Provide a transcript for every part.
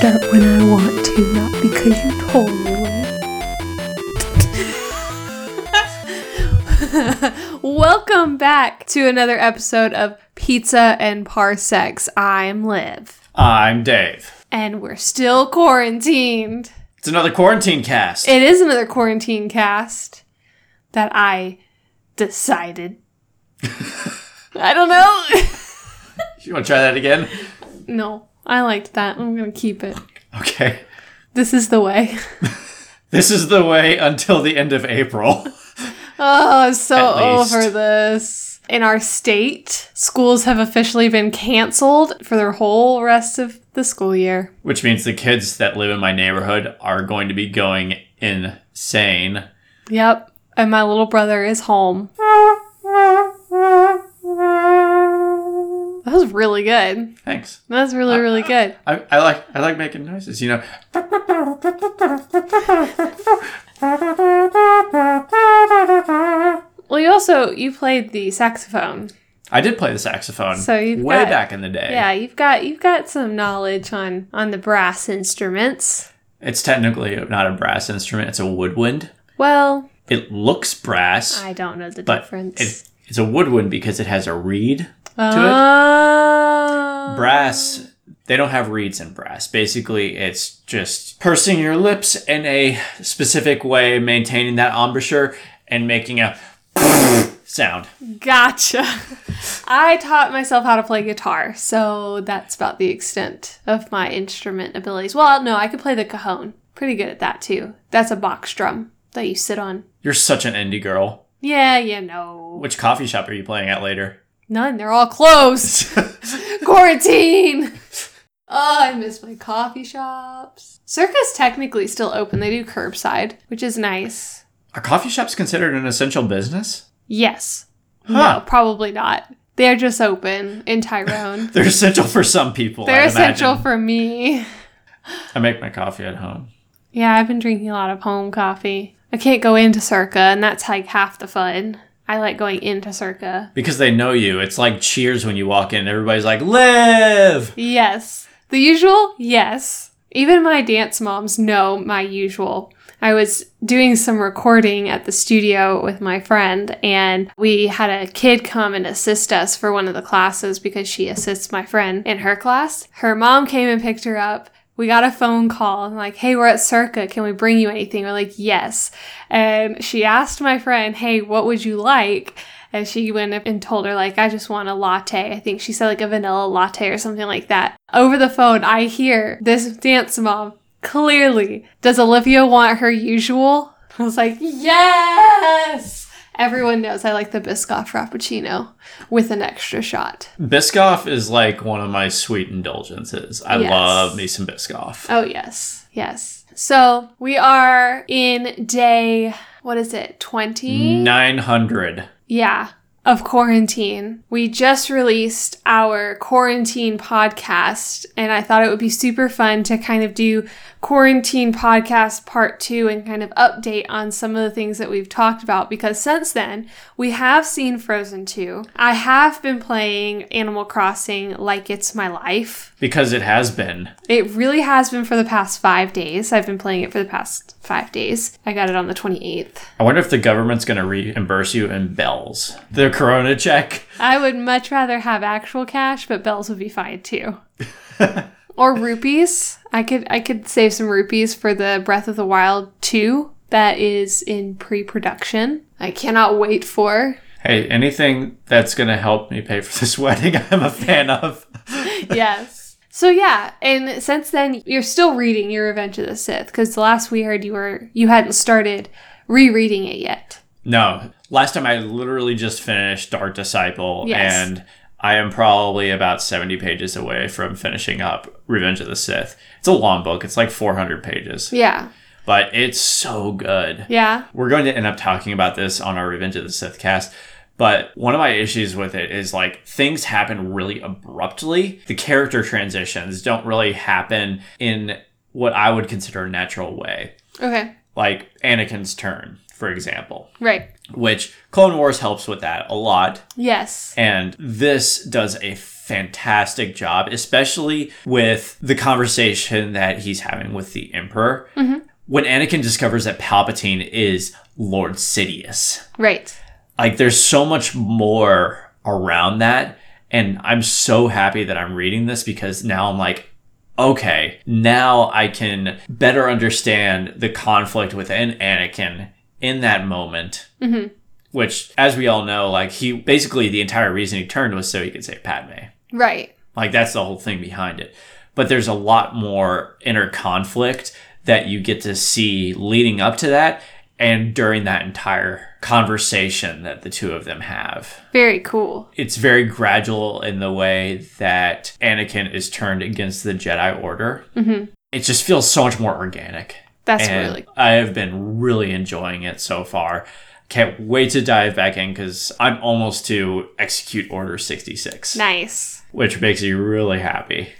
start when I want to, not because you told me when. Welcome back to another episode of Pizza and Parsecs. I'm Liv, I'm Dave. and we're still quarantined. It's another quarantine cast. It is another quarantine cast that I decided. I don't know. you want to try that again? no, I liked that. I'm gonna keep it. Okay. This is the way. This is the way until the end of April. Oh, I'm so over this. In our state, schools have officially been canceled for their whole rest of the school year. Which means the kids that live in my neighborhood are going to be going insane. Yep. And my little brother is home. That was really good. Thanks. That was really, really good. I, I like I like making noises, you know. Well, you also you played the saxophone. I did play the saxophone So you've way got- back in the day. Yeah, you've got you've got some knowledge on on the brass instruments. It's technically not a brass instrument, it's a woodwind. Well, It looks brass, I don't know the but difference. it, it's a woodwind because it has a reed Oh. brass they don't have reeds in brass basically it's just pursing your lips in a specific way maintaining that embouchure and making a sound Gotcha. I taught myself how to play guitar, so that's about the extent of my instrument abilities. Well, no, I could play the cajon. Pretty good at that too. That's a box drum that you sit on. you're such an indie girl Yeah, you know. which coffee shop are you playing at later None, they're all closed. Quarantine. Oh, I miss my coffee shops. Circa's technically still open. They do curbside, which is nice. are coffee shops considered an essential business Yes. Huh. No, probably not. They're just open in Tyrone. they're essential for some people They're I'd essential imagine. for me. i make my coffee at home Yeah, I've been drinking a lot of home coffee. I can't go into Circa, and that's like half the fun. I like going into Circa. because they know you it's like cheers when you walk in everybody's like live Yes. The usual? Yes. Even my dance moms know my usual. I was doing some recording at the studio with my friend, and we had a kid come and assist us for one of the classes because she assists my friend in her class. Her mom came and picked her up. We got a phone call and like, hey, we're at Circa. Can we bring you anything? We're like, yes. And she asked my friend, hey, what would you like? And she went and told her, like, I just want a latte. I think she said, like, a vanilla latte or something like that. Over the phone, I hear this dance mom clearly, does Olivia want her usual? I was like, yes! Everyone knows I like the Biscoff Frappuccino with an extra shot. biscoff is like one of my sweet indulgences i Yes. love me some biscoff Oh, yes. Yes. So we are in day, what is it, 20? 900 Yeah, of quarantine. We just released our quarantine podcast, and I thought it would be super fun to kind of do quarantine podcast part two and kind of update on some of the things that we've talked about because since then we have seen Frozen 2. I have been playing Animal Crossing like it's my life. because it has been It really has been for the past five days. I've been playing it for the past five days. I got it on the 28th. I wonder if the government's going to reimburse you in bells. The corona check. I would much rather have actual cash, but bells would be fine too. or rupees. I could I could save some rupees for the Breath of the Wild 2 that is in pre-production. I cannot wait for. Hey, anything that's going to help me pay for this wedding, I'm a fan of. yes. So yeah, and since then you're still reading your Revenge of the Sith because the last we heard you were you hadn't started rereading it yet. No, last time I literally just finished Dark Disciple, Yes. and I am probably about 70 pages away from finishing up Revenge of the Sith. It's a long book, it's like 400 pages, Yeah. but it's so good. Yeah. We're going to end up talking about this on our Revenge of the Sith cast. But one of my issues with it is like things happen really abruptly. The character transitions don't really happen in what I would consider a natural way. Okay. Like Anakin's turn, for example, Right. which Clone Wars helps with that a lot. Yes. And this does a fantastic job, especially with the conversation that he's having with the Emperor. Mm-hmm. When Anakin discovers that Palpatine is Lord Sidious. Right. Like, there's so much more around that. And I'm so happy that I'm reading this because now I'm like, okay, now I can better understand the conflict within Anakin in that moment. Which, as we all know, like he basically the entire reason he turned was so he could save Padme. Right. Like that's the whole thing behind it. But there's a lot more inner conflict that you get to see leading up to that and during that entire conversation that the two of them have Very cool. it's very gradual in the way that Anakin is turned against the Jedi Order. Mm-hmm. It just feels so much more organic. That's and really I have been really enjoying it so far. Can't wait to dive back in because I'm almost to execute Order 66, nice. which makes me really happy.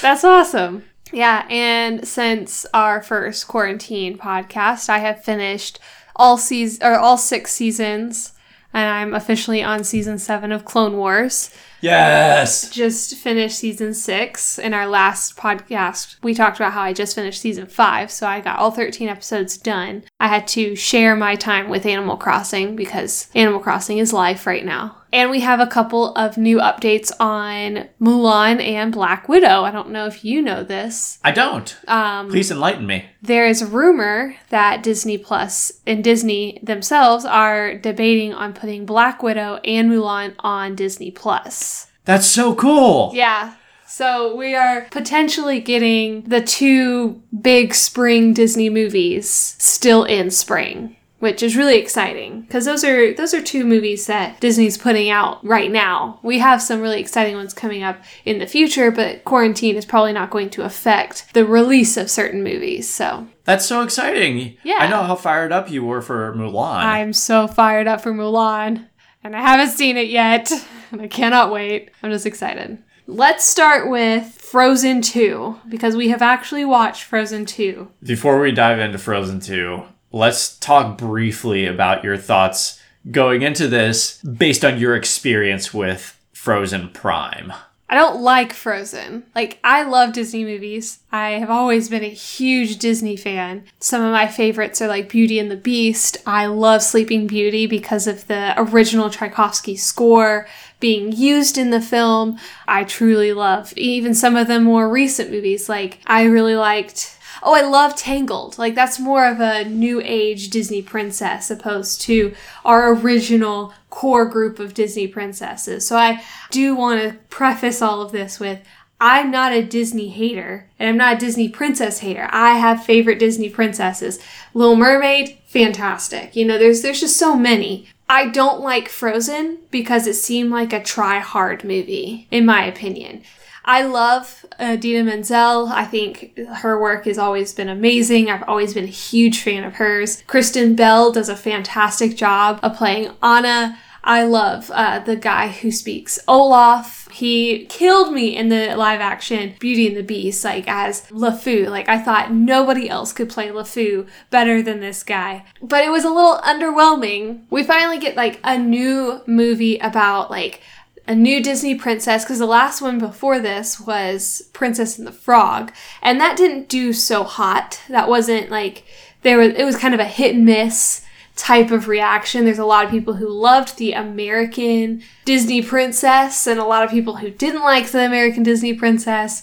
That's awesome. Yeah, and since our first quarantine podcast, I have finished all season or all six seasons, and I'm officially on season seven of Clone Wars. Yes! Just finished season six. In our last podcast, we talked about how I just finished season five, so I got all 13 episodes done. I had to share my time with Animal Crossing because Animal Crossing is life right now. And we have a couple of new updates on Mulan and Black Widow. I don't know if you know this. I don't. Um, Please enlighten me. there is a rumor that Disney Plus and Disney themselves are debating on putting Black Widow and Mulan on Disney Plus. That's so cool. Yeah. So we are potentially getting the two big spring Disney movies still in spring, which is really exciting because those are those are two movies that Disney's putting out right now. We have some really exciting ones coming up in the future, but quarantine is probably not going to affect the release of certain movies. So That's so exciting. Yeah. I know how fired up you were for Mulan. I'm so fired up for Mulan, and I haven't seen it yet, and I cannot wait. I'm just excited. Let's start with Frozen 2 because we have actually watched Frozen 2. Before we dive into Frozen 2, let's talk briefly about your thoughts going into this based on your experience with Frozen Prime. I don't like Frozen. Like, I love Disney movies. I have always been a huge Disney fan. Some of my favorites are like Beauty and the Beast. I love Sleeping Beauty because of the original Tchaikovsky score being used in the film. I truly love even some of the more recent movies. Like, I really liked Oh, I love Tangled. Like that's more of a new age Disney princess opposed to our original core group of Disney princesses. So I do want to preface all of this with I'm not a Disney hater and I'm not a Disney princess hater. I have favorite Disney princesses. Little Mermaid, fantastic. You know, there's there's just so many. I don't like Frozen because it seemed like a try hard movie, in my opinion. I love uh, Idina Menzel. I think her work has always been amazing. I've always been a huge fan of hers. Kristen Bell does a fantastic job of playing Anna. I love uh, the guy who speaks Olaf. He killed me in the live action Beauty and the Beast, like as LeFou. Like I thought nobody else could play LeFou better than this guy. But it was a little underwhelming. We finally get like a new movie about like a new Disney princess because the last one before this was Princess and the Frog, and that didn't do so hot. That wasn't like there was. It was kind of a hit and miss type of reaction. There's a lot of people who loved the American Disney princess, and a lot of people who didn't like the American Disney princess.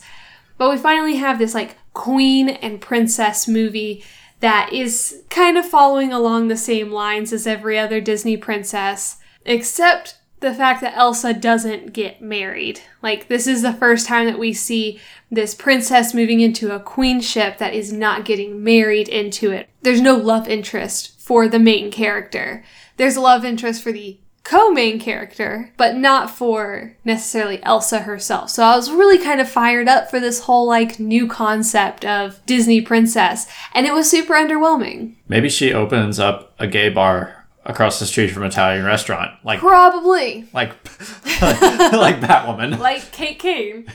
But we finally have this like queen and princess movie that is kind of following along the same lines as every other Disney princess, except the fact that Elsa doesn't get married. Like, this is the first time that we see this princess moving into a queenship that is not getting married into it. There's no love interest for the main character. There's a love interest for the co main character, but not for necessarily Elsa herself. So I was really kind of fired up for this whole like new concept of Disney princess, and it was super underwhelming. Maybe she opens up a gay bar across the street from an Italian restaurant, like Probably. like like Batwoman. like Kate Kane.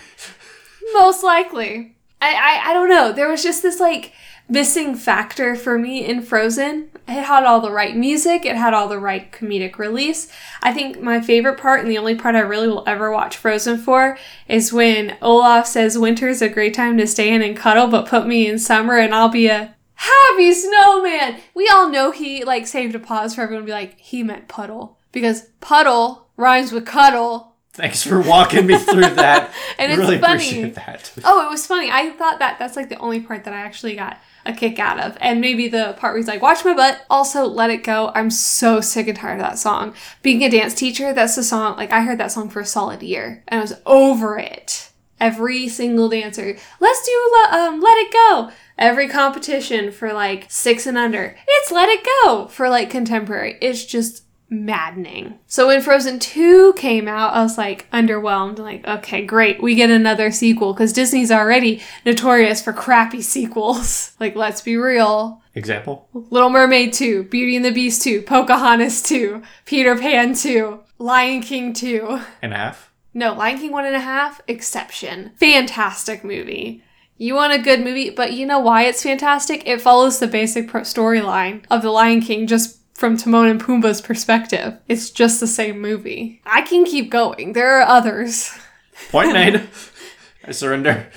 Most likely. I, I I don't know. There was just this like missing factor for me in Frozen. It had all the right music, it had all the right comedic release. I think my favorite part and the only part I really will ever watch Frozen for is when Olaf says winter's a great time to stay in and cuddle, but put me in summer and I'll be a happy snowman. We all know he like saved a pause for everyone to be like, he meant puddle. Because puddle rhymes with cuddle. Thanks for walking me through that. And it's really funny. appreciate that. Oh, it was funny. I thought that that's like the only part that I actually got a kick out of. And maybe the part where he's like, watch my butt. Also, let it go. I'm so sick and tired of that song. Being a dance teacher, that's the song, like, I heard that song for a solid year and I was over it. Every single dancer, let's do, um, let it go. Every competition for like six and under, it's let it go for like contemporary. It's just maddening. So when Frozen 2 came out, I was like underwhelmed. Like, okay, great. We get another sequel because Disney's already notorious for crappy sequels. like, let's be real. Example? Little Mermaid 2, Beauty and the Beast 2, Pocahontas 2, Peter Pan 2, Lion King 2. And a half? No, Lion King one and a half, exception. Fantastic movie. You want a good movie, but you know why it's fantastic? It follows the basic storyline of The Lion King just from Timon and Pumbaa's perspective. It's just the same movie. I can keep going. There are others. Point made. I surrender.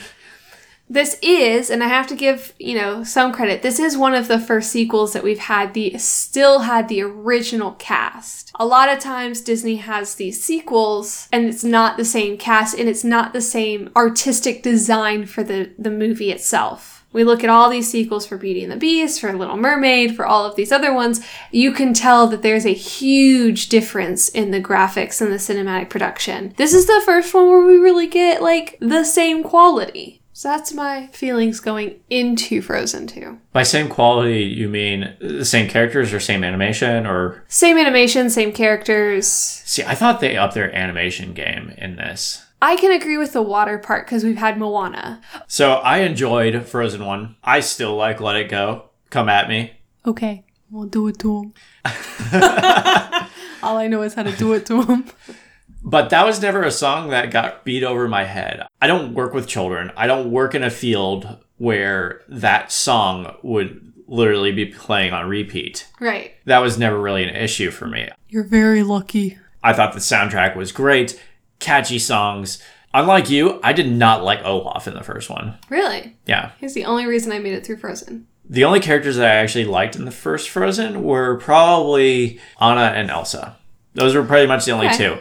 This is, and I have to give, you know, some credit. This is one of the first sequels that we've had the still had the original cast. A lot of times Disney has these sequels and it's not the same cast and it's not the same artistic design for the the movie itself. We look at all these sequels for Beauty and the Beast, for Little Mermaid, for all of these other ones. You can tell that there's a huge difference in the graphics and the cinematic production. This is the first one where we really get like the same quality. So that's my feelings going into Frozen 2. By same quality, you mean the same characters or same animation or Same animation, same characters. See, I thought they upped their animation game in this. I can agree with the water part because we've had Moana. So I enjoyed Frozen 1. I still like Let It Go. Come at me. Okay, we'll do it to him. All I know is how to do it to him. But that was never a song that got beat over my head. I don't work with children. I don't work in a field where that song would literally be playing on repeat. Right. That was never really an issue for me. You're very lucky. I thought the soundtrack was great, catchy songs. Unlike you, I did not like Olaf in the first one. Really? Yeah. He's the only reason I made it through Frozen. The only characters that I actually liked in the first Frozen were probably Anna and Elsa. Those were pretty much the only Okay. two.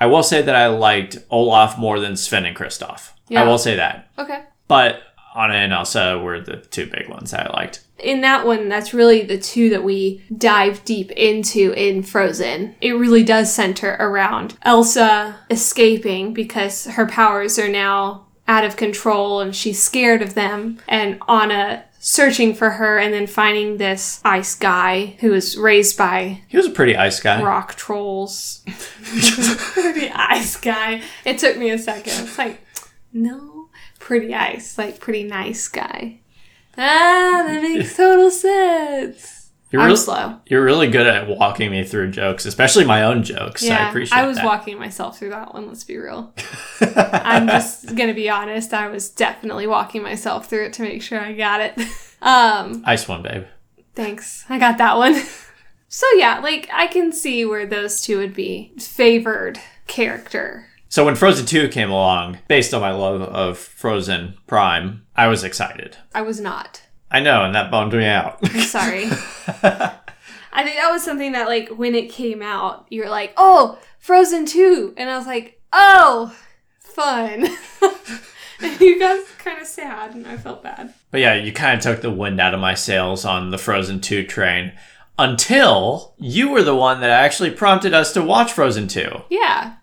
I will say that I liked Olaf more than Sven and Kristoff. Yeah. I will say that. Okay. But Anna and Elsa were the two big ones that I liked. In that one, that's really the two that we dive deep into in Frozen. It really does center around Elsa escaping because her powers are now out of control and she's scared of them, and Anna searching for her and then finding this ice guy who was raised by He was a pretty ice guy. rock trolls. pretty ice guy. It took me a second. It's like, no, pretty ice, like pretty nice guy. Ah, that makes total sense. You're, I'm real- slow. you're really good at walking me through jokes, especially my own jokes. I Yeah, appreciate I was that. walking myself through that one. Let's be real. I'm just gonna be honest. I was definitely walking myself through it to make sure I got it. Um, Ice one, babe. Thanks. I got that one. so yeah, like I can see where those two would be favored character. So when Frozen 2 came along, based on my love of Frozen Prime, I was excited. I was not. I know, and that bummed me out. I'm sorry. I think that was something that like when it came out, you were like, "Oh, Frozen 2." And I was like, "Oh, fun." and you got kind of sad and I felt bad. But yeah, you kind of took the wind out of my sails on the Frozen 2 train until you were the one that actually prompted us to watch Frozen 2. Yeah.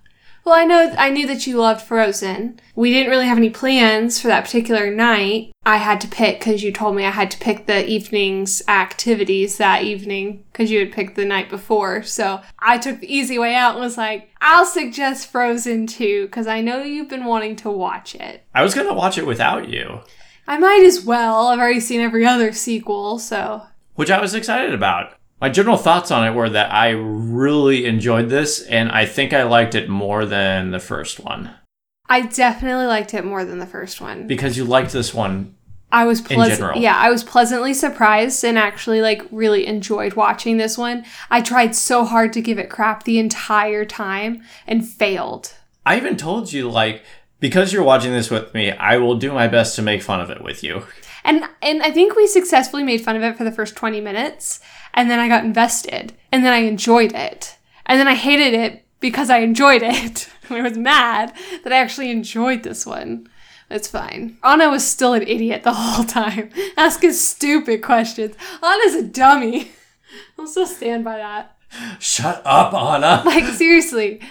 Well, I know I knew that you loved Frozen. We didn't really have any plans for that particular night. I had to pick cuz you told me I had to pick the evening's activities that evening cuz you had picked the night before. So, I took the easy way out and was like, "I'll suggest Frozen 2 cuz I know you've been wanting to watch it." I was going to watch it without you, I might as well. I've already seen every other sequel, so which I was excited about. My general thoughts on it were that I really enjoyed this, and I think I liked it more than the first one. I definitely liked it more than the first one. Because you liked this one I was pleasant. general. Yeah, I was pleasantly surprised and actually like really enjoyed watching this one. I tried so hard to give it crap the entire time and failed. I even told you, like, because you're watching this with me, I will do my best to make fun of it with you. And and I think we successfully made fun of it for the first 20 minutes and then I got invested and then I enjoyed it. And then I hated it because I enjoyed it. I was mad that I actually enjoyed this one. It's fine. Anna was still an idiot the whole time, asking stupid questions. Anna's a dummy. I'll still stand by that. Shut up, Anna. Like, seriously.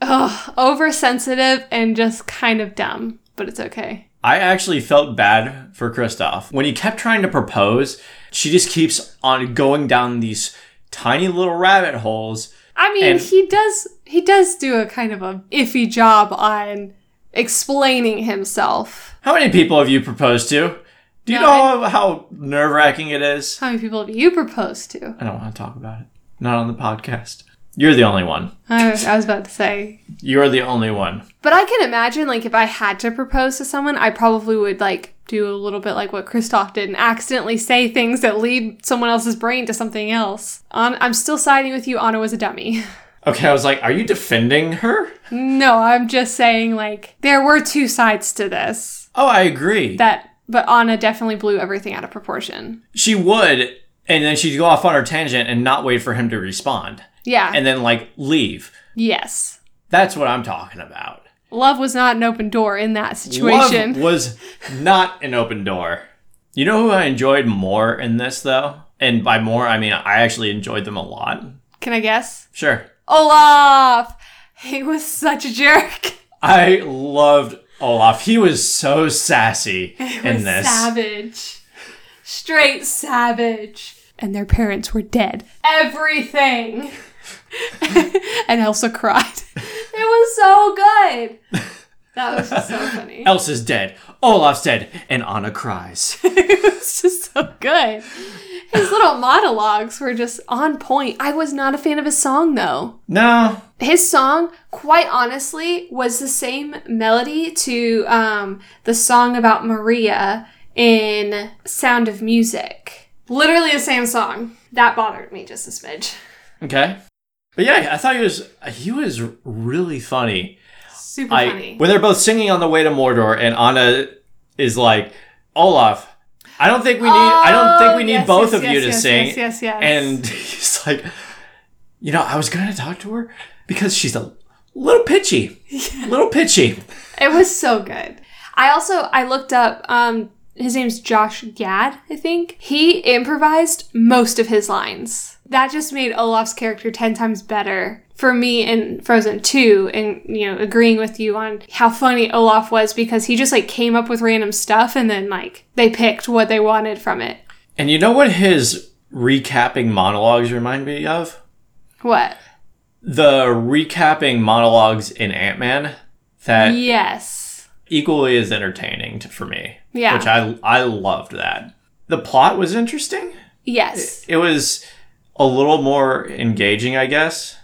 Ugh, oversensitive and just kind of dumb, but it's okay. I actually felt bad for Kristoff. When he kept trying to propose, she just keeps on going down these tiny little rabbit holes. I mean, And- he does he does do a kind of a iffy job on explaining himself. How many people have you proposed to? Do you No, know how, how nerve wracking it is? How many people have you proposed to? I don't want to talk about it. Not on the podcast. You're the only one. I was, I was about to say. You're the only one. But I can imagine, like, if I had to propose to someone, I probably would, like, do a little bit like what Kristoff did and accidentally say things that lead someone else's brain to something else. An- I'm still siding with you. Anna was a dummy. Okay, I was like, are you defending her? no, I'm just saying, like, there were two sides to this. Oh, I agree. That, but Anna definitely blew everything out of proportion. she would, and then she'd go off on her tangent and not wait for him to respond. Yeah. And then, like, leave. yes. That's what I'm talking about. Love was not an open door in that situation. Love was not an open door. You know who I enjoyed more in this, though? And by more, I mean I actually enjoyed them a lot. Can I guess? Sure. Olaf! He was such a jerk. I loved Olaf. He was so sassy in was this. Savage. Straight savage. And their parents were dead. Everything. and Elsa cried. It was so good. That was just so funny. Elsa's dead. Olaf's dead. And Anna cries. it was just so good. His little monologues were just on point. I was not a fan of his song though. No. His song, quite honestly, was the same melody to um, the song about Maria in Sound of Music. Literally the same song. That bothered me just a smidge. Okay. But yeah, I thought he was he was really funny. Super I funny. when they're both singing on the way to Mordor, and Anna is like, Olaf, I don't think we need I don't think we Oh, need yes, both yes, of you yes, to yes, sing. Yes, yes, yes. And he's like, you know, I was gonna talk to her because she's a little pitchy, little pitchy. It was so good. I also I looked up um his name's Josh Gad, I think. He improvised most of his lines. That just made Olaf's character 10 times better for me in Frozen 2 and you know agreeing with you on how funny Olaf was because he just like came up with random stuff and then like they picked what they wanted from it. And you know what his recapping monologues remind me of? What? The recapping monologues in Ant Man that Yes. equally as entertaining to, for me. Yeah. Which I I loved that. The plot was interesting. Yes. It was a little more engaging, I guess.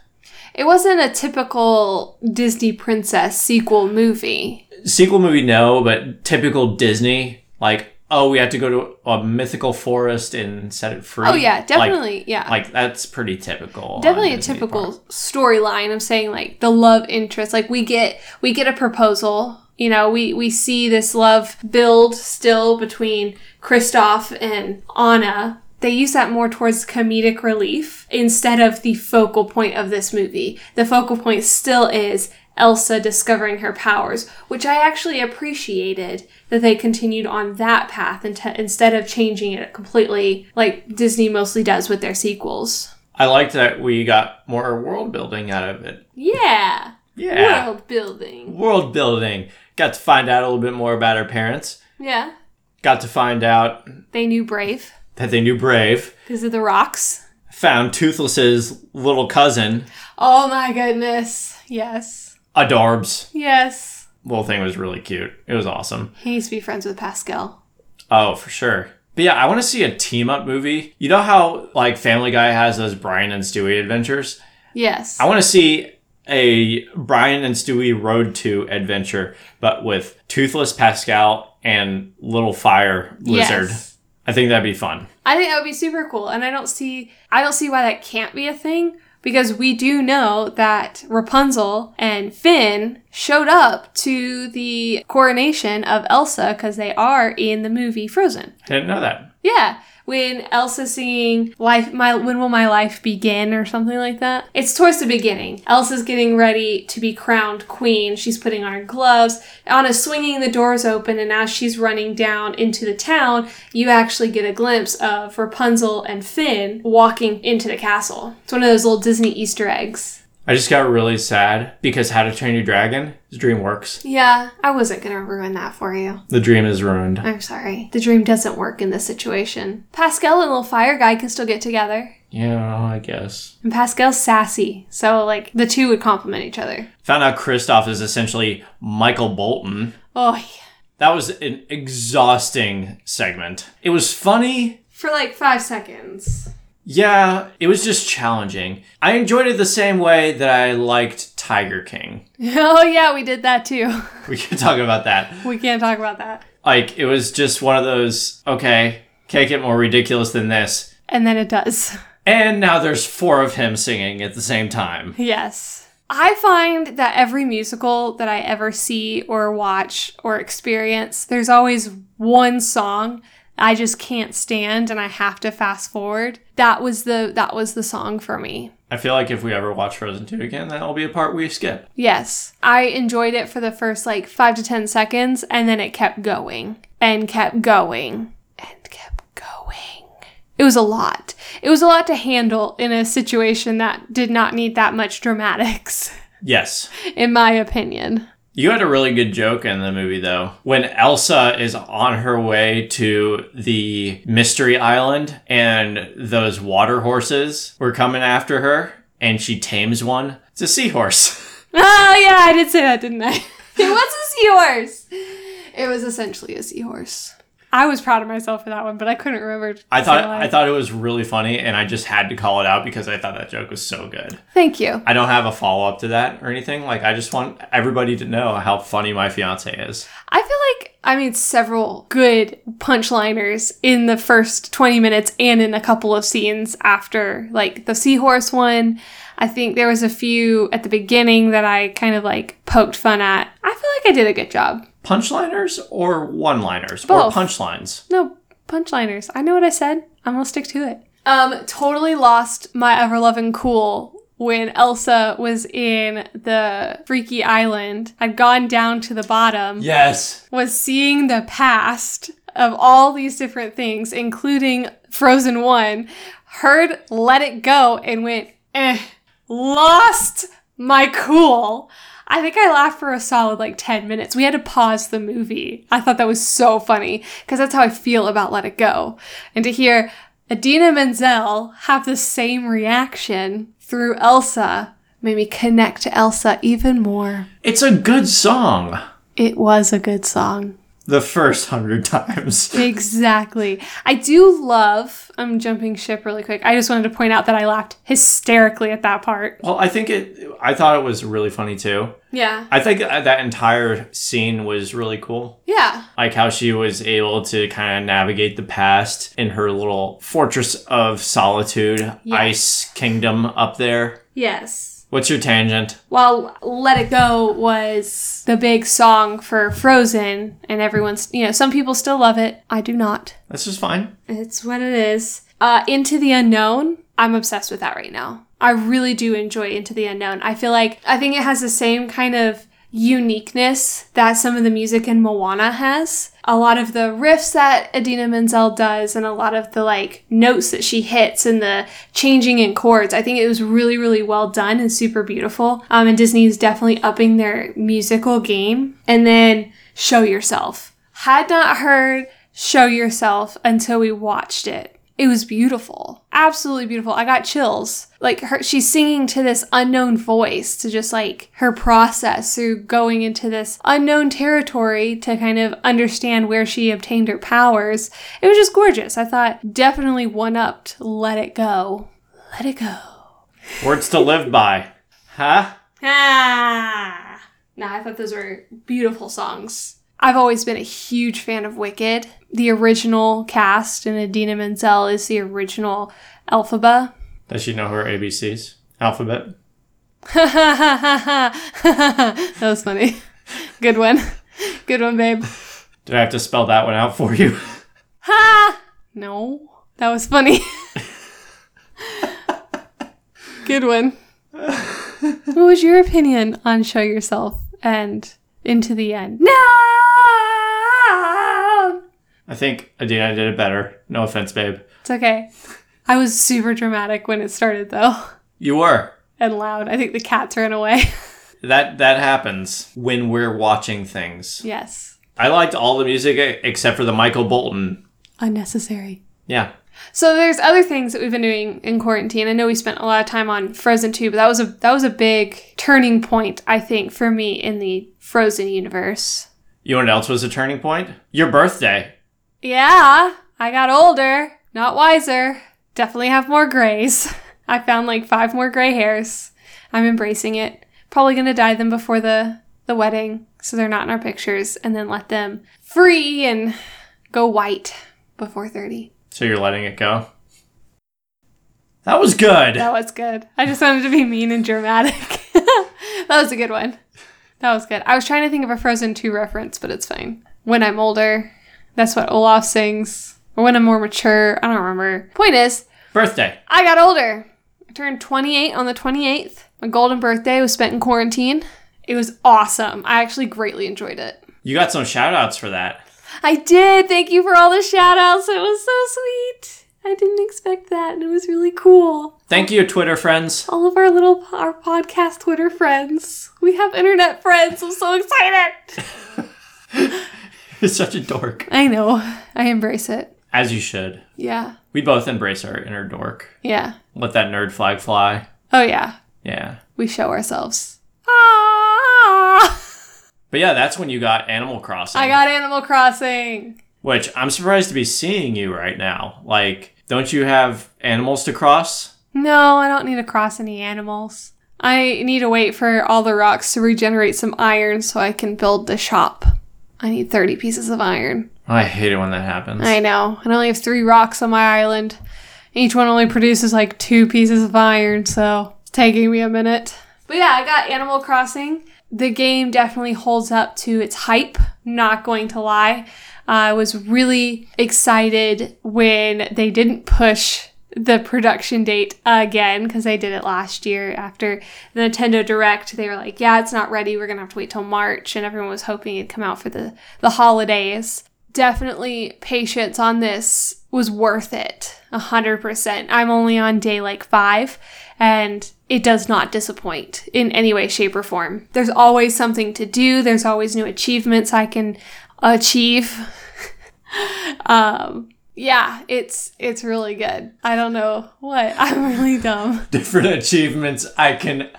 It wasn't a typical Disney princess sequel movie. Sequel movie, no, but typical Disney, like, oh, we have to go to a mythical forest and set it free. Oh yeah, Like- definitely. yeah. Like, that's pretty typical. definitely a typical storyline of saying like the love interest like we get we get a proposal you know we we see this love build still between Kristoff and Anna they use that more towards comedic relief instead of the focal point of this movie the focal point still is Elsa discovering her powers, which I actually appreciated that they continued on that path instead of changing it completely like Disney mostly does with their sequels. I liked that we got more world building out of it. Yeah. Yeah. World building. World building. Got to find out a little bit more about her parents. Yeah. Got to find out They knew Brave that they knew Brave. because of the rocks. Found Toothless's little cousin, Oh my goodness. Yes. Adorbs. Yes. Little thing was really cute. It was awesome. He needs to be friends with Pascal. Oh, for sure. But yeah, I want to see a team up movie. You know how like Family Guy has those Brian and Stewie adventures? Yes. I want to see a Brian and Stewie Road to adventure, but with Toothless Pascal and Little Fire Lizard. Yes. I think that'd be fun. I think that would be super cool, and I don't see I don't see why that can't be a thing because we do know that Rapunzel and Finn showed up to the coronation of Elsa because they are in the movie Frozen. I didn't know that. Yeah, when Elsa's singing "Life, my when will my life begin" or something like that. It's towards the beginning. Elsa's getting ready to be crowned queen. She's putting on gloves. Anna's swinging the doors open, and as she's running down into the town, you actually get a glimpse of Rapunzel and Finn walking into the castle. It's one of those little Disney Easter eggs. I just got really sad because How to Train Your Dragon is DreamWorks. Yeah, I wasn't gonna ruin that for you. The dream is ruined. I'm sorry. The dream doesn't work in this situation. Pascal and little fire guy can still get together. Yeah, I guess. And Pascal's sassy, so like the two would complement each other. Found out Kristoff is essentially Michael Bolton. Oh, yeah. That was an exhausting segment. It was funny. for like five seconds. Yeah, it was just challenging. I enjoyed it the same way that I liked Tiger King. Oh yeah, we did that too. We can talk about that. We can't talk about that. Like, it was just one of those, okay, can't get more ridiculous than this. And then it does. And now there's four of him singing at the same time. Yes. I find that every musical that I ever see or watch or experience, there's always one song I just can't stand and I have to fast forward. That was the that was the song for me. I feel like if we ever watch Frozen 2 again, that'll be a part we skip. Yes. I enjoyed it for the first like 5 to 10 seconds and then it kept going and kept going and kept going. It was a lot. It was a lot to handle in a situation that did not need that much dramatics, Yes. in my opinion. You had a really good joke in the movie, though. When Elsa is on her way to the Mystery Island and those water horses were coming after her and she tames one, it's a seahorse. Oh, yeah, I did say that, didn't I? It was a seahorse. It was essentially a seahorse. I was proud of myself for that one, but I couldn't remember. I thought. I thought it was really funny and I just had to call it out because I thought that joke was so good. Thank you. I don't have a follow up to that or anything. Like I just want everybody to know how funny my fiance is. I feel like I made several good punchliners in the first 20 minutes and in a couple of scenes after, like the seahorse one. I think there was a few at the beginning that I kind of like poked fun at. I feel like I did a good job. Punchliners or one liners or Both. punchlines? No, punchliners. I know what I said. I'm gonna stick to it. Um, totally lost my ever loving cool when Elsa was in the freaky island. I'd gone down to the bottom. Yes. was seeing the past of all these different things, including Frozen 1, heard Let It Go and went, eh, lost my cool. I think I laughed for a solid like 10 minutes. We had to pause the movie. I thought that was so funny because that's how I feel about Let It Go. And to hear Idina Menzel have the same reaction through Elsa made me connect to Elsa even more. It's a good song. It was a good song. The first hundred times. Exactly. I do love, I'm jumping ship really quick. I just wanted to point out that I laughed hysterically at that part. Well, I think it. I thought it was really funny too. Yeah. I think uh, that entire scene was really cool. Yeah. Like how she was able to kind of navigate the past in her little fortress of solitude, Yes. ice kingdom up there. Yes. What's your tangent? Well, Let It Go was the big song for Frozen, and everyone's, you know, some people still love it. I do not. This is fine. It's what it is. Uh, Into the Unknown, I'm obsessed with that right now. I really do enjoy Into the Unknown. I feel like I think it has the same kind of uniqueness that some of the music in Moana has. A lot of the riffs that Idina Menzel does and a lot of the like notes that she hits and the changing in chords. I think it was really, really well done and super beautiful. Um, and Disney is definitely upping their musical game. And then Show Yourself. Had not heard Show Yourself until we watched it. It was beautiful. Absolutely beautiful. I got chills. Like her she's singing to this unknown voice to just like her process through going into this unknown territory to kind of understand where she obtained her powers. It was just gorgeous. I thought definitely one upped Let It Go. Let it go. Words to live by. Huh? Ah. No, I thought those were beautiful songs. I've always been a huge fan of Wicked. The original cast and Idina Menzel is the original Elphaba. Does she know her ABCs? Alphabet? that was funny. Good one. Good one, babe. Did I have to spell that one out for you? Ha! No. That was funny. Good one. What was your opinion on Show Yourself and Into the End? No! I think Idina did it better. No offense, babe. It's okay. I was super dramatic when it started, though, You were. and loud. I think the cats ran away. That that happens when we're watching things. yes. I liked all the music except for the Michael Bolton. Unnecessary. Yeah. So there's other things that we've been doing in quarantine. I know we spent a lot of time on Frozen 2, but that was a that was a big turning point, I think, for me in the Frozen universe. You know what else was a turning point? Your birthday. Yeah, I got older, not wiser. Definitely have more grays. I found like five more gray hairs. I'm embracing it. Probably gonna dye them before the the wedding, so they're not in our pictures, and then let them free and go white before 30. So you're letting it go? That was good. That was good. I just wanted to be mean and dramatic. that was a good one. That was good. I was trying to think of a Frozen 2 reference, but it's fine. When I'm older, that's what Olaf sings. Or when I'm more mature, I don't remember. Point is, birthday. I got older. I turned 28 on the 28th. My golden birthday was spent in quarantine. It was awesome. I actually greatly enjoyed it. You got some shout outs for that. I did. Thank you for all the shout outs. It was so sweet. I didn't expect that, and it was really cool. Thank you, Twitter friends. All of our little our podcast Twitter friends. We have internet friends. I'm so excited. You're such a dork. I know. I embrace it. As you should. Yeah. We both embrace our inner dork. Yeah. Let that nerd flag fly. Oh yeah. Yeah. We show ourselves. Ah! But yeah, that's when you got Animal Crossing. I got Animal Crossing. Which I'm surprised to be seeing you right now. Like, don't you have animals to cross? No, I don't need to cross any animals. I need to wait for all the rocks to regenerate some iron so I can build the shop. I need 30 pieces of iron. I hate it when that happens. I know. I only have three rocks on my island. Each one only produces like two pieces of iron, so it's taking me a minute. But yeah, I got Animal Crossing. The game definitely holds up to its hype, not going to lie. I was really excited when they didn't push the production date again because they did it last year after the Nintendo Direct. They were like, "Yeah, it's not ready. We're gonna have to wait till March," and everyone was hoping it'd come out for the the holidays. Definitely, patience on this was worth it, a hundred percent. I'm only on day like five, and it does not disappoint in any way, shape, or form. There's always something to do. There's always new achievements I can achieve. um, yeah, it's it's really good. I don't know what. I'm really dumb. Different achievements I can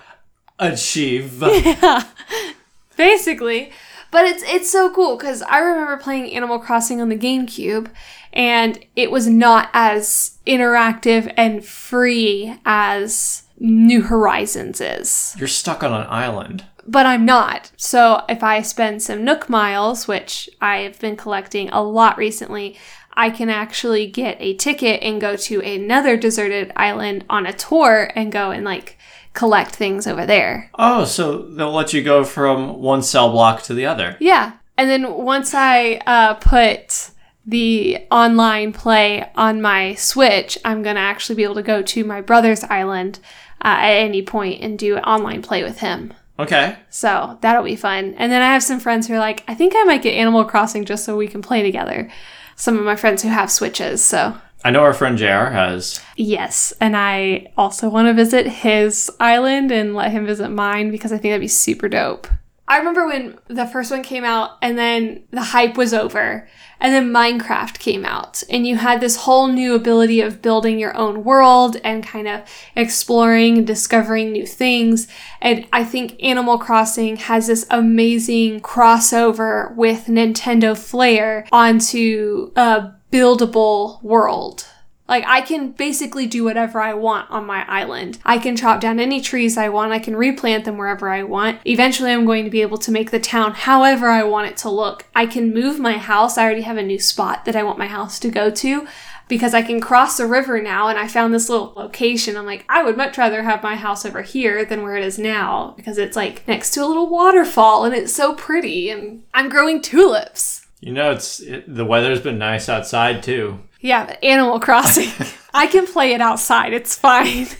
achieve. Basically. But it's it's so cool because I remember playing Animal Crossing on the GameCube and it was not as interactive and free as New Horizons is. You're stuck on an island. But I'm not. So if I spend some Nook miles, which I've been collecting a lot recently, I can actually get a ticket and go to another deserted island on a tour and go and like collect things over there. Oh, so they'll let you go from one cell block to the other. Yeah. And then once I uh, put the online play on my Switch, I'm going to actually be able to go to my brother's island uh, at any point and do online play with him. Okay. So that'll be fun. And then I have some friends who are like, I think I might get Animal Crossing just so we can play together. Some of my friends who have Switches. So I know our friend JR has. yes. And I also want to visit his island and let him visit mine because I think that'd be super dope. I remember when the first one came out and then the hype was over. And then Minecraft came out, and you had this whole new ability of building your own world and kind of exploring and discovering new things. And I think Animal Crossing has this amazing crossover with Nintendo Flair onto a buildable world. Like I can basically do whatever I want on my island. I can chop down any trees I want. I can replant them wherever I want. Eventually I'm going to be able to make the town however I want it to look. I can move my house. I already have a new spot that I want my house to go to because I can cross the river now and I found this little location. I'm like, I would much rather have my house over here than where it is now because it's like next to a little waterfall and it's so pretty and I'm growing tulips. You know, it's it, the weather's been nice outside too. Yeah, but Animal Crossing, I can play it outside. It's fine.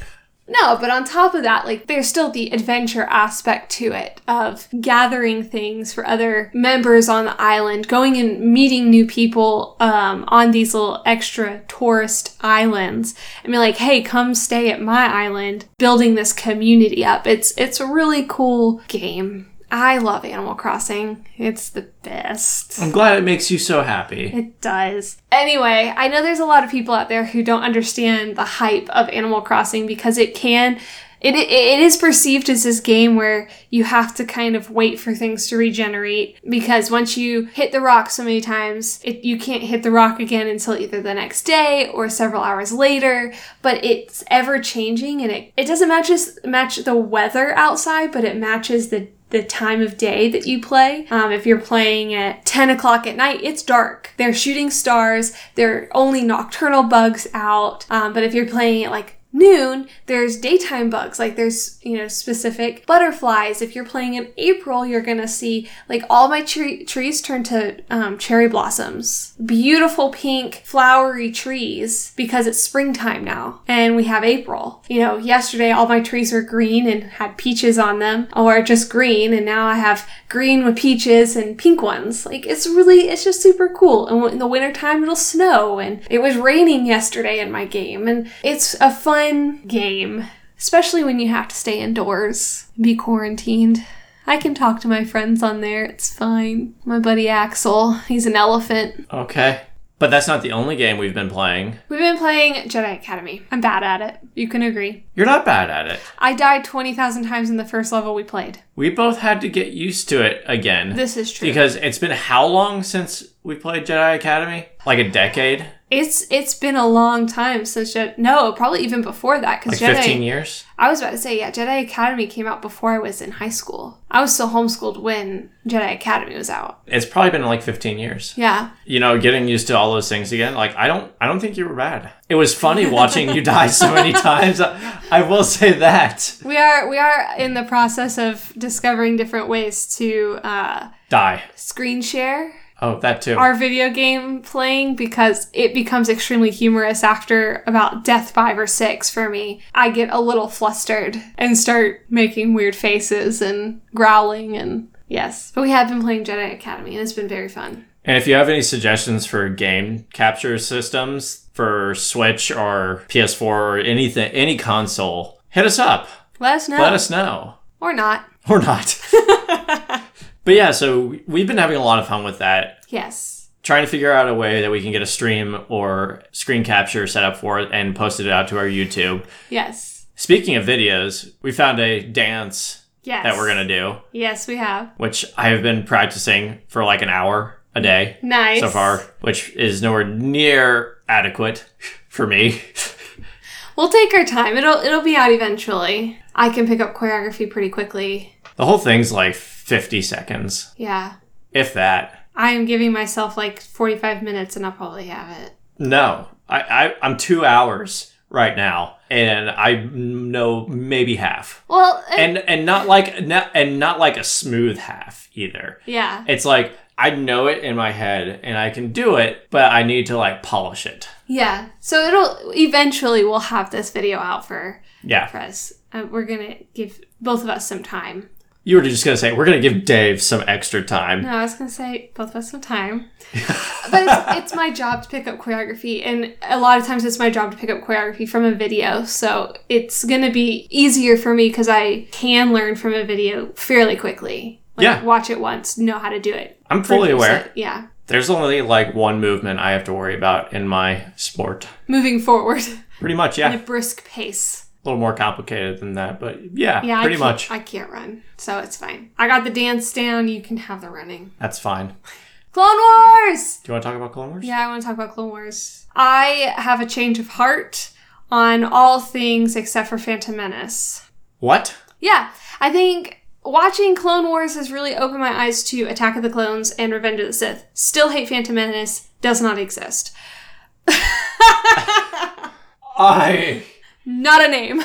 No, but on top of that, like there's still the adventure aspect to it of gathering things for other members on the island, going and meeting new people um, on these little extra tourist islands. and be like, hey, come stay at my island, building this community up. It's it's a really cool game. I love Animal Crossing. It's the best. I'm glad it makes you so happy. It does. Anyway, I know there's a lot of people out there who don't understand the hype of Animal Crossing because it can. It, it, it is perceived as this game where you have to kind of wait for things to regenerate because once you hit the rock so many times, it, you can't hit the rock again until either the next day or several hours later. But it's ever changing and it, it doesn't match, match the weather outside, but it matches the the time of day that you play. Um, if you're playing at 10 o'clock at night, it's dark. They're shooting stars. There are only nocturnal bugs out. Um, but if you're playing at like noon, there's daytime bugs. Like there's, you know, specific butterflies. If you're playing in April, you're to see like all my tre- trees turn to um, cherry blossoms. Beautiful pink flowery trees because it's springtime now and we have April. You know, yesterday all my trees were green and had peaches on them or just green and now I have green with peaches and pink ones. Like it's really, it's just super cool. And in the wintertime it'll snow and it was raining yesterday in my game and it's a fun game, especially when you have to stay indoors and be quarantined. I can talk to my friends on there. It's fine. My buddy Axel, he's an elephant. Okay. But that's not the only game we've been playing. We've been playing Jedi Academy. I'm bad at it. You can agree. You're not bad at it. I died 20,000 times in the first level we played. We both had to get used to it again. This is true. because it's been how long since we played Jedi Academy? Like a decade? It's it's been a long time since Jedi. No, probably even before that. Because Like Jedi. 15 years? I was about to say yeah. Jedi Academy came out before I was in high school. I was still homeschooled when Jedi Academy was out. It's probably been like 15 years. Yeah. You know, getting used to all those things again. Like I don't I don't think you were bad. It was funny watching you die so many times. I, I will say that. We are we are in the process of discovering different ways to uh, Die. screen share Oh, that too. our video game playing because it becomes extremely humorous after about death five or six for me. I get a little flustered and start making weird faces and growling and yes. But we have been playing Jedi Academy and it's been very fun. And if you have any suggestions for game capture systems for Switch or PS4 or anything, any console, hit us up. Let us know. Let us know. or not. Or not. but yeah, so we've been having a lot of fun with that. Yes. Trying to figure out a way that we can get a stream or screen capture set up for it and posted it out to our YouTube. Yes. Speaking of videos, we found a dance Yes. that we're going to do, Yes, we have. which I have been practicing for like an hour a day. Nice. so far, which is nowhere near adequate for me. We'll take our time. It'll it'll be out eventually. I can pick up choreography pretty quickly. The whole thing's like 50 seconds, Yeah. if that. I am giving myself like 45 minutes and I'll probably have it. No, I, I I'm two hours right now, and I know maybe half, Well, uh, and and not like not, and not like a smooth half either. yeah. It's like I know it in my head and I can do it, but I need to like polish it. Yeah. So it'll eventually we'll have this video out for Yeah, for us. Uh, we're going to give both of us some time. You were just gonna say we're gonna give Dave some extra time. No, I was going to say both of us some time. but it's, it's my job to pick up choreography and a lot of times it's my job to pick up choreography from a video. So it's going to be easier for me cuz I can learn from a video fairly quickly. Like, Yeah. watch it once, know how to do it. I'm fully aware. it. Yeah. There's only like one movement I have to worry about in my sport. Moving forward Pretty much, yeah. at a brisk pace. A little more complicated than that, but yeah, Yeah, pretty I much. I can't run, so it's fine. I got the dance down. You can have the running. That's fine. Clone Wars! Do you want to talk about Clone Wars? Yeah, I want to talk about Clone Wars. I have a change of heart on all things except for Phantom Menace. What? Yeah, I think watching Clone Wars has really opened my eyes to Attack of the Clones and Revenge of the Sith. Still hate Phantom Menace, does not exist. I. Not a name.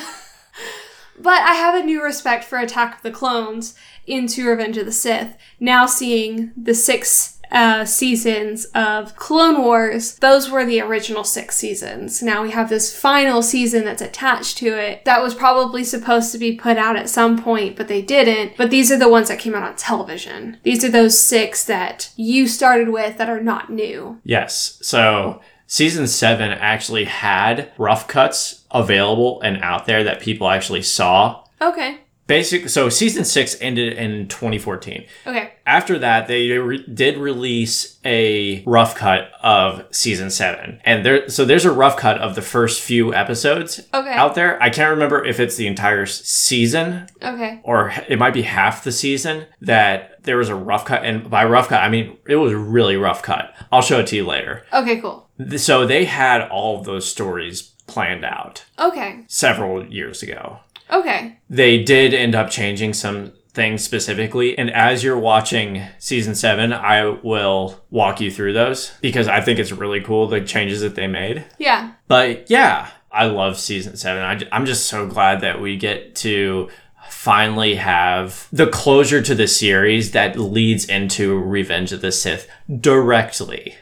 but I have a new respect for Attack of the Clones into Revenge of the Sith. Now seeing the six uh, seasons of Clone Wars, those were the original six seasons. Now we have this final season that's attached to it that was probably supposed to be put out at some point, but they didn't. But these are the ones that came out on television. These are those six that you started with that are not new. Yes. So season seven actually had rough cuts available and out there that people actually saw. Okay. Basic. So season six ended in 2014. Okay. After that, they re- did release a rough cut of season seven, and there. So there's a rough cut of the first few episodes Okay. out there. I can't remember if it's the entire season Okay. or it might be half the season that there was a rough cut, and by rough cut I mean it was a really rough cut. I'll show it to you later. Okay, cool. So they had all of those stories planned out Okay. several years ago. Okay. They did end up changing some things specifically, and as you're watching season seven, I will walk you through those because I think it's really cool the changes that they made. Yeah. But yeah, I love season seven. I, am just so glad that we get to finally have the closure to the series that leads into Revenge of the Sith directly.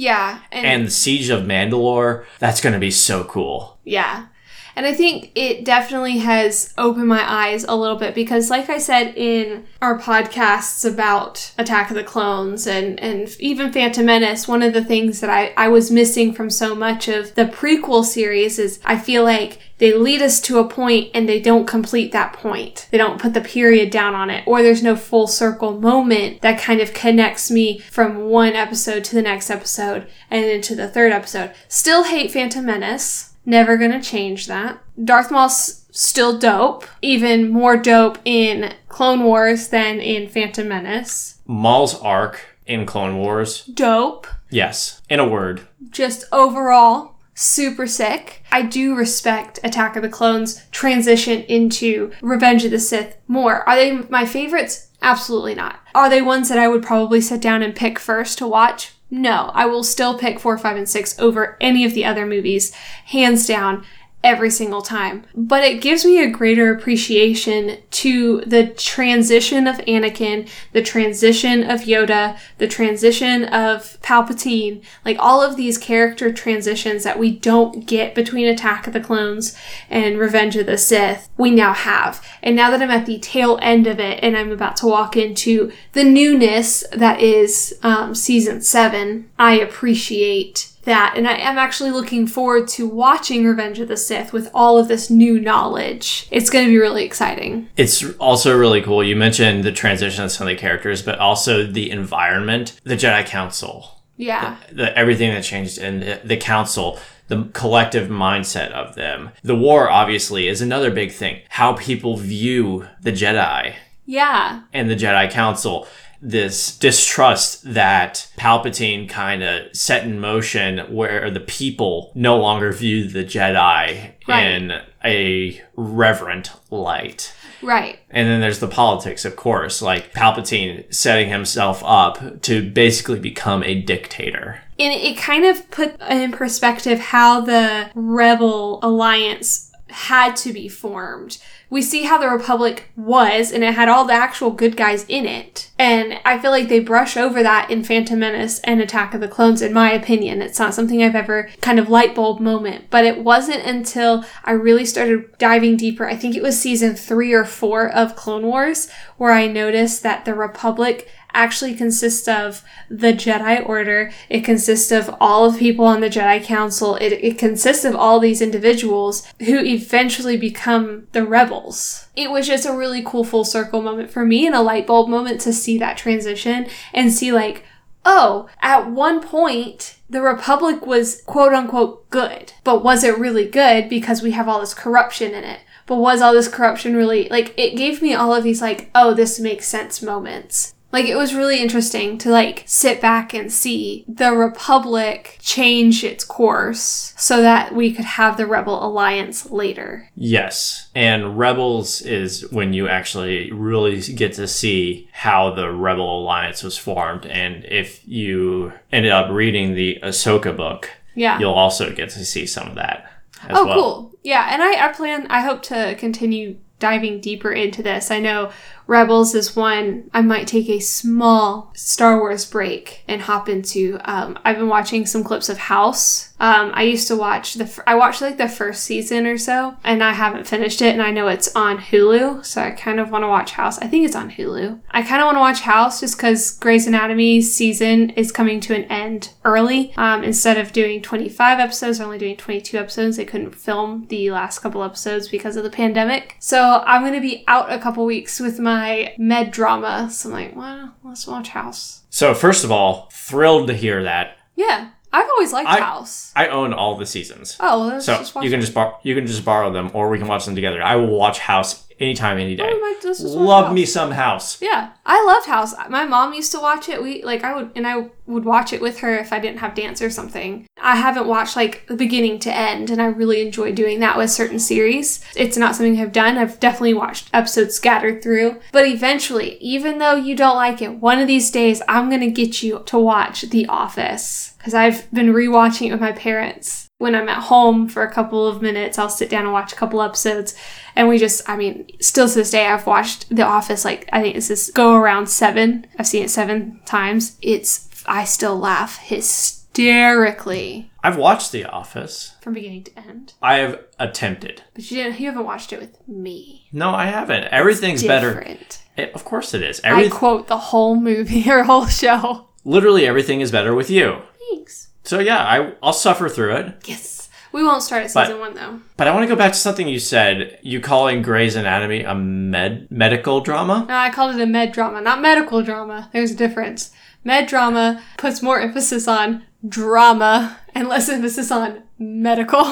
Yeah. And the Siege of Mandalore, that's going to be so cool. Yeah. And I think it definitely has opened my eyes a little bit because, like I said in our podcasts about Attack of the Clones and, and even Phantom Menace, one of the things that I, I was missing from so much of the prequel series is I feel like they lead us to a point and they don't complete that point. They don't put the period down on it, or there's no full circle moment that kind of connects me from one episode to the next episode and into the third episode. Still hate Phantom Menace. Never gonna change that. Darth Maul's still dope. Even more dope in Clone Wars than in Phantom Menace. Maul's arc in Clone Wars, Dope. yes, in a word, Just overall, super sick. I do respect Attack of the Clones transition into Revenge of the Sith more. Are they my favorites? Absolutely not. Are they ones that I would probably sit down and pick first to watch? No, I will still pick 4, 5, and 6 over any of the other movies, hands down, every single time. But it gives me a greater appreciation to the transition of Anakin, the transition of Yoda, the transition of Palpatine, like all of these character transitions that we don't get between Attack of the Clones and Revenge of the Sith, we now have. And now that I'm at the tail end of it and I'm about to walk into the newness that is um, season seven, I appreciate that. And I am actually looking forward to watching Revenge of the Sith with all of this new knowledge. It's going to be really exciting. It's also really cool. You mentioned the transition of some of the characters, but also the environment, the Jedi Council, Yeah. the, everything that changed in the, the council, the collective mindset of them. The war, obviously, is another big thing. How people view the Jedi Yeah. and the Jedi Council. This distrust that Palpatine kind of set in motion, where the people no longer view the Jedi Right. in a reverent light. Right. And then there's the politics, of course, like Palpatine setting himself up to basically become a dictator. And it kind of put in perspective how the Rebel Alliance had to be formed. We see how the Republic was, and it had all the actual good guys in it. And I feel like they brush over that in Phantom Menace and Attack of the Clones, in my opinion. It's not something I've ever kind of light bulb moment, but it wasn't until I really started diving deeper. I think it was season three or four of Clone Wars where I noticed that the Republic actually consists of the Jedi Order. It consists of all of people on the Jedi Council. It, it consists of all these individuals who eventually become the rebels. It was just a really cool full circle moment for me and a light bulb moment to see that transition and see like, oh, at one point, the Republic was quote unquote good. But was it really good because we have all this corruption in it? But was all this corruption really, like, it gave me all of these, like, oh, this makes sense moments. Like it was really interesting to like sit back and see the Republic change its course so that we could have the Rebel Alliance later. Yes. And Rebels is when you actually really get to see how the Rebel Alliance was formed. And if you ended up reading the Ahsoka book, Yeah. you'll also get to see some of that as oh, well. cool. Yeah, and I, I plan, I hope to continue diving deeper into this. I know Rebels is one I might take a small Star Wars break and hop into. Um, I've been watching some clips of House. Um, I used to watch the, I watched like the first season or so, and I haven't finished it, and I know it's on Hulu, so I kind of want to watch House. I think it's on Hulu. I kind of want to watch House just because Grey's Anatomy season is coming to an end early. Um, instead of doing 25 episodes, they're only doing 22 episodes. They couldn't film the last couple episodes because of the pandemic. So I'm to be out a couple weeks with my med drama. So I'm like, well, let's watch House. So, first of all, thrilled to hear that. Yeah, I've always liked I- House. I own all the seasons. Oh, well, So you can it. just bar- you can just borrow them, or we can watch them together. I will watch House anytime, any day. Oh, we might just- just Love House. me some House. Yeah, I loved House. My mom used to watch it. We like I would and I would watch it with her if I didn't have dance or something. I haven't watched like the beginning to end and I really enjoy doing that with certain series. It's not something I've done. I've definitely watched episodes scattered through. But eventually, even though you don't like it, one of these days I'm going to get you to watch The Office cuz I've been rewatching it with my parents. When I'm at home for a couple of minutes, I'll sit down and watch a couple episodes and we just, I mean, still to this day, I've watched The Office like, I think this is go around seven. I've seen it seven times. It's, I still laugh hysterically I've watched The Office. from beginning to end. I have attempted. But you didn't, you haven't watched it with me. No, I haven't. Everything's better. It, eh, of course it is. I quote the whole movie or whole show. literally everything is better with you. Thanks. So yeah, I, I'll suffer through it. Yes. We won't start at But- season one though. But I want to go back to something you said. You calling Grey's Anatomy a med medical drama? No, I called it a med drama, not medical drama. There's a difference. Med drama puts more emphasis on drama and less emphasis on medical.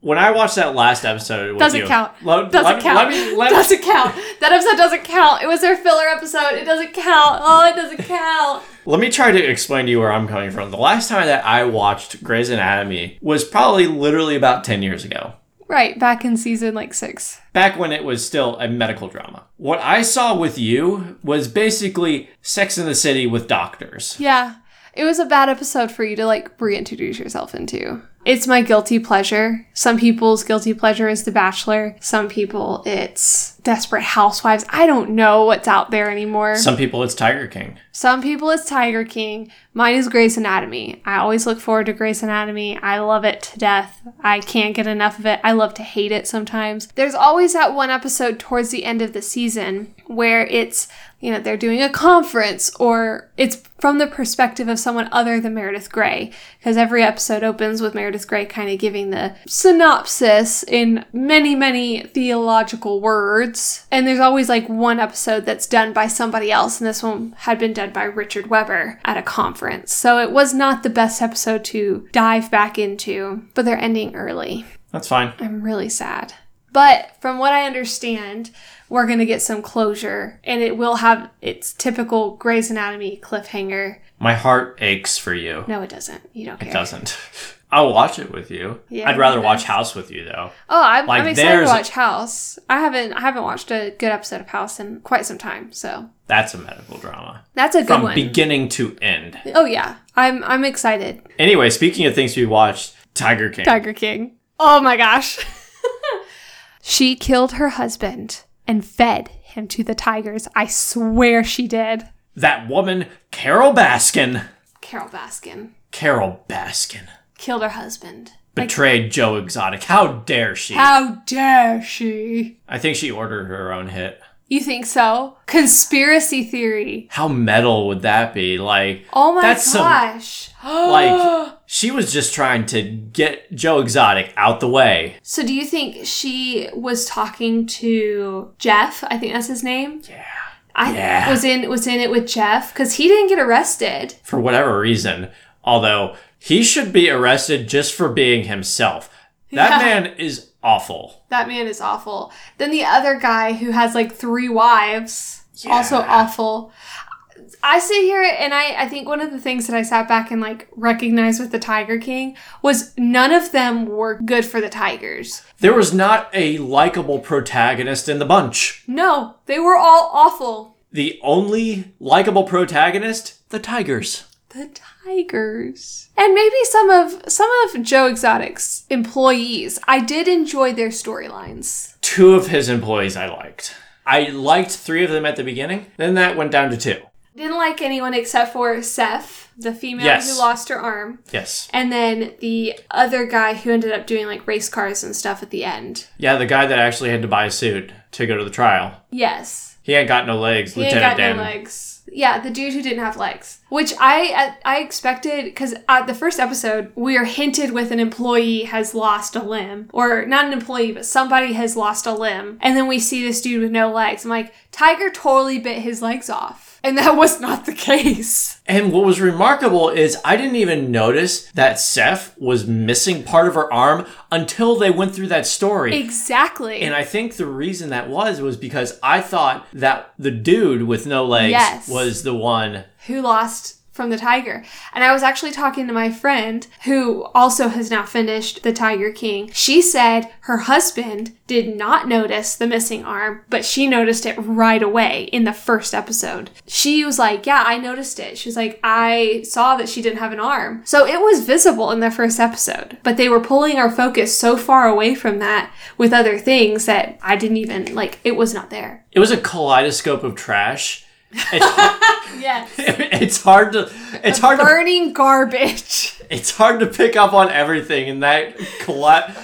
When I watched that last episode, Doesn't you, count. Let, Doesn't let- count. Let me, let, doesn't count. That episode doesn't count. It was their filler episode. It doesn't count. Oh, it doesn't count. Let me try to explain to you where I'm coming from. The last time that I watched Grey's Anatomy was probably literally about 10 years ago. Right, back in season like six. Back when it was still a medical drama. What I saw with you was basically Sex in the City with doctors. Yeah. It was a bad episode for you to like reintroduce yourself into. It's my guilty pleasure. Some people's guilty pleasure is The Bachelor. Some people it's Desperate Housewives. I don't know what's out there anymore. Some people it's Tiger King. Some people it's Tiger King. Mine is Grey's Anatomy. I always look forward to Grey's Anatomy. I love it to death. I can't get enough of it. I love to hate it sometimes. There's always that one episode towards the end of the season where it's, you know, they're doing a conference or it's from the perspective of someone other than Meredith Grey. Because every episode opens with Meredith Grey kind of giving the synopsis in many, many theological words. And there's always like one episode that's done by somebody else. And this one had been done by Richard Weber at a conference. So it was not the best episode to dive back into, but they're ending early. That's fine. I'm really sad. But from what I understand, we're going to get some closure and it will have its typical Grey's Anatomy cliffhanger. My heart aches for you. No, it doesn't. You don't care. It doesn't. I'll watch it with you. Yeah, I'd rather watch. House with you though. Oh, I'm, Like, I'm excited to watch House. I haven't I haven't watched a good episode of House in quite some time, so That's a medical drama. that's a good one. From one. beginning to end. oh yeah, I'm I'm excited. Anyway, speaking of things we watched, Tiger King. Tiger King. Oh my gosh. she killed her husband and fed him to the tigers. I swear she did. that woman, Carole Baskin. Carole Baskin Carole Baskin killed her husband. betrayed Joe Exotic. How dare she? How dare she? I think she ordered her own hit. You think so? Conspiracy theory. How metal would that be? Like, Oh my That's some- gosh. like she was just trying to get Joe Exotic out the way. So do you think she was talking to Jeff? I think that's his name. Yeah. I Yeah. was in was in it with Jeff because he didn't get arrested. For whatever reason. Although he should be arrested just for being himself. That Yeah. man is awful. That man is awful. Then the other guy who has like three wives, also awful. I sit here and I, I think one of the things that I sat back and like recognized with the Tiger King was none of them were good for the Tigers. There was not a likable protagonist in the bunch. No, they were all awful. The only likable protagonist, the Tigers. The Tigers. And maybe some of some of Joe Exotic's employees. I did enjoy their storylines. Two of his employees I liked. I liked three of them at the beginning, then that went down to two. Didn't like anyone except for Seth, the female Yes. who lost her arm. Yes. And then the other guy who ended up doing like race cars and stuff at the end. Yeah, the guy that actually had to buy a suit to go to the trial. Yes. He ain't got no legs, He ain't Lieutenant got Dan. no legs. Yeah, the dude who didn't have legs. Which I I expected because at the first episode we are hinted with an employee has lost a limb, or not an employee, but somebody has lost a limb, and then we see this dude with no legs. I'm like, Tiger totally bit his legs off, and that was not the case. And what was remarkable is I didn't even notice that Seth was missing part of her arm until they went through that story. Exactly. And I think the reason that was was because I thought that the dude with no legs Yes. was the one. who lost from the tiger. And I was actually talking to my friend who also has now finished The Tiger King. She said her husband did not notice the missing arm, but she noticed it right away in the first episode. She was like, Yeah, I noticed it. She was like, I saw that she didn't have an arm. So it was visible in the first episode, but they were pulling our focus so far away from that with other things that I didn't even like, it was not there. It was a kaleidoscope of trash. It's, Yes. it's hard to it's hard to Burning garbage. it's hard to pick up on everything in that kale-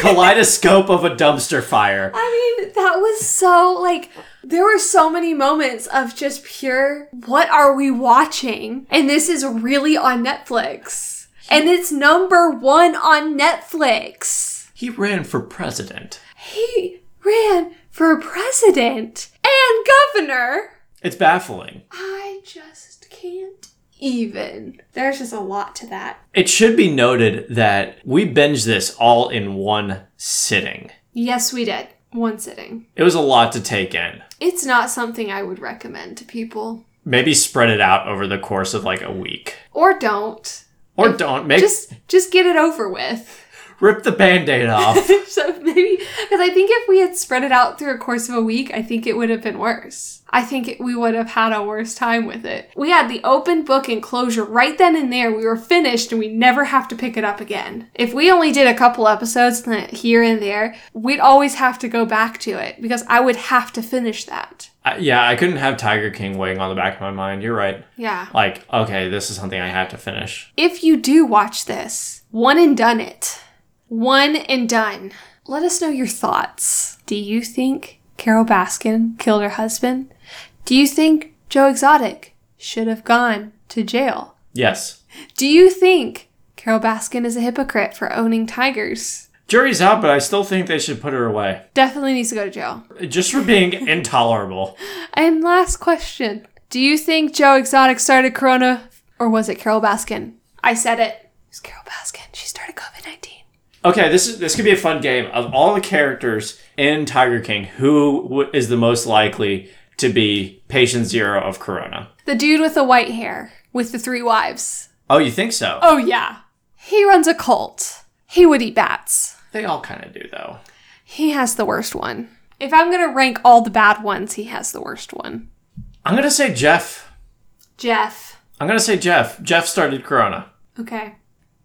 kaleidoscope of a dumpster fire. I mean, that was so like there were so many moments of just pure what are we watching? And this is really on Netflix. And it's number 1 on Netflix. He ran for president. He ran for president and governor. It's baffling. I just can't even. There's just a lot to that. It should be noted that we binged this all in one sitting. Yes, we did. One sitting. It was a lot to take in. It's not something I would recommend to people. Maybe spread it out over the course of like a week. Or don't. Or don't make Just just get it over with. Rip the band-aid off. so maybe because I think if we had spread it out through a course of a week, I think it would have been worse. I think it, we would have had a worse time with it. We had the open book and closure right then and there. We were finished and we never have to pick it up again. If we only did a couple episodes here and there, we'd always have to go back to it because I would have to finish that. I, yeah, I couldn't have Tiger King weighing on the back of my mind. You're right. Yeah. Like, okay, this is something I have to finish. If you do watch this, one and done it. One and done. Let us know your thoughts. Do you think Carole Baskin killed her husband? Do you think Joe Exotic should have gone to jail? Yes. Do you think Carole Baskin is a hypocrite for owning tigers? Jury's out, but I still think they should put her away. Definitely needs to go to jail. Just for being intolerable. And last question Do you think Joe Exotic started Corona or was it Carole Baskin? I said it. It was Carole Baskin. She started COVID 19. Okay, this is this could be a fun game. Of all the characters in Tiger King, who w- is the most likely to be patient zero of Corona? The dude with the white hair with the three wives. Oh, you think so? Oh, yeah. He runs a cult. He would eat bats. They all kind of do, though. He has the worst one. If I'm going to rank all the bad ones, he has the worst one. I'm gonna say Jeff. Jeff. I'm gonna say Jeff. Jeff started Corona, Okay.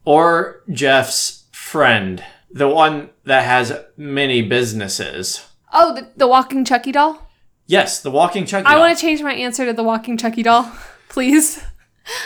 or Jeff's friend, the one that has many businesses. Oh, the, the walking Chucky doll? Yes, the walking Chucky. I doll. want to change my answer to the walking Chucky doll, please.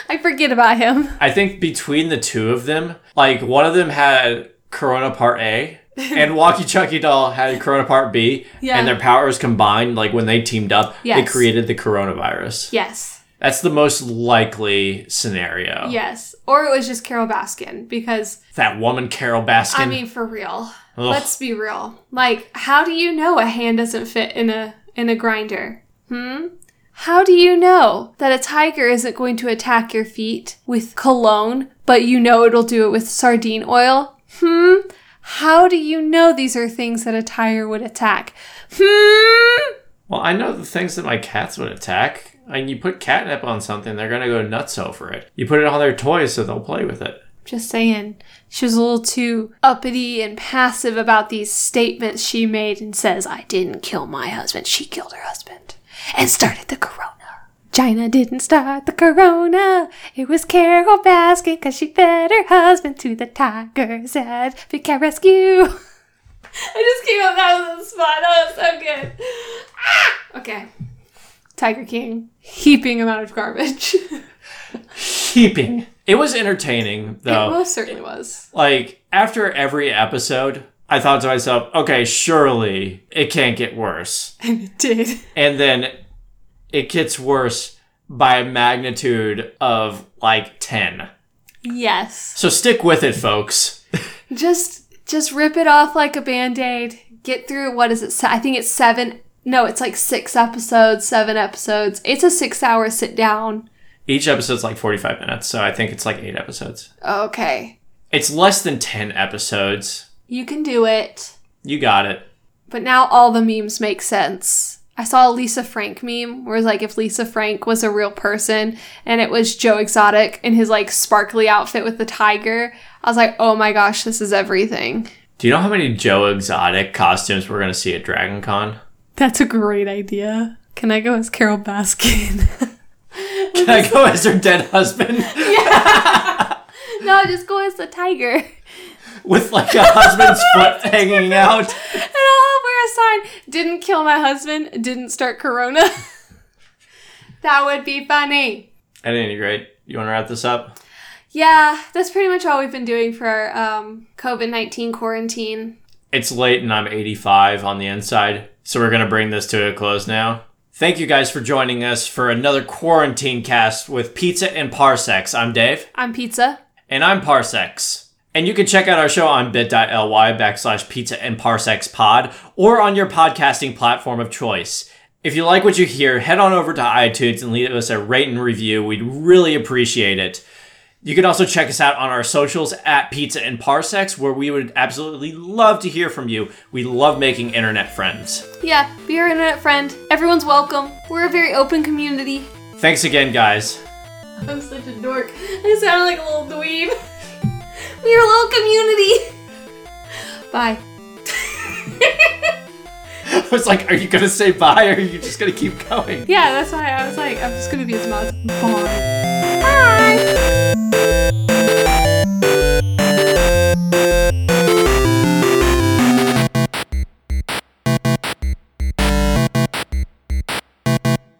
I forget about him. I think between the two of them, like one of them had Corona Part A, and Walkie Chucky Doll had Corona Part B, Yeah. and their powers combined, like when they teamed up, they created the coronavirus. Yes. That's the most likely scenario. Yes. Or it was just Carole Baskin because, That woman, Carole Baskin. I mean, for real. Let's be real. Like, how do you know a hand doesn't fit in a in a grinder? Hmm? How do you know that a tiger isn't going to attack your feet with cologne, but you know it'll do it with sardine oil? Hmm? How do you know these are things that a tiger would attack? Hmm? well, I know the things that my cats would attack And you put catnip on something, they're gonna go nuts over it. You put it on their toys so they'll play with it. Just saying. She was a little too uppity and passive about these statements she made and says, I didn't kill my husband. She killed her husband and started the corona. China didn't start the corona. It was Carole Baskin because she fed her husband to the tigers at Big Cat Rescue. I just came up that was the spot. That was so good. Ah! Okay. Tiger King. Heaping amount of garbage. Heaping. It was entertaining though. It most certainly was. Like after every episode, I thought to myself, okay, surely it can't get worse. And it did. And then it gets worse by a magnitude of like 10. Yes. So stick with it, folks. Just just rip it off like a band-aid. Get through what is it? I think it's 7 no, it's like 6 episodes, 7 episodes. It's a 6-hour sit down. Each episode's like 45 minutes, so I think it's like 8 episodes. Okay. It's less than 10 episodes. You can do it. You got it. But now all the memes make sense. I saw a Lisa Frank meme where it's like if Lisa Frank was a real person and it was Joe Exotic in his like sparkly outfit with the tiger. I was like, oh my gosh, this is everything. Do you know how many Joe Exotic costumes we're going to see at Dragon Con? That's a great idea. Can I go as Carole Baskin? Can I go as her dead husband yeah. no, just go as the tiger. with like a husband's foot hanging out? And I'll wear a sign didn't kill my husband, didn't start Corona. that would be funny. At any rate, you want to wrap this up? Yeah, that's pretty much all we've been doing for our um, COVID 19 quarantine. It's late and I'm 85 on the inside, so we're going to bring this to a close now. Thank you guys for joining us for another quarantine cast with Pizza and Parsecs. I'm Dave. I'm Pizza. And I'm Parsecs. And you can check out our show on bit.ly backslash pizza and parsecs pod or on your podcasting platform of choice. If you like what you hear, head on over to iTunes and leave us a rate and review. We'd really appreciate it. You can also check us out on our socials at Pizza and Parsecs, where we would absolutely love to hear from you. We love making internet friends. Yeah, be our internet friend. Everyone's welcome. We're a very open community. Thanks again, guys. I'm such a dork. I sound like a little dweeb. We're a little community. Bye. I was like, are you to say bye or are you just to keep going? Yeah, that's why I was like, I'm just gonna be as much. Bye. Bye. Thank you.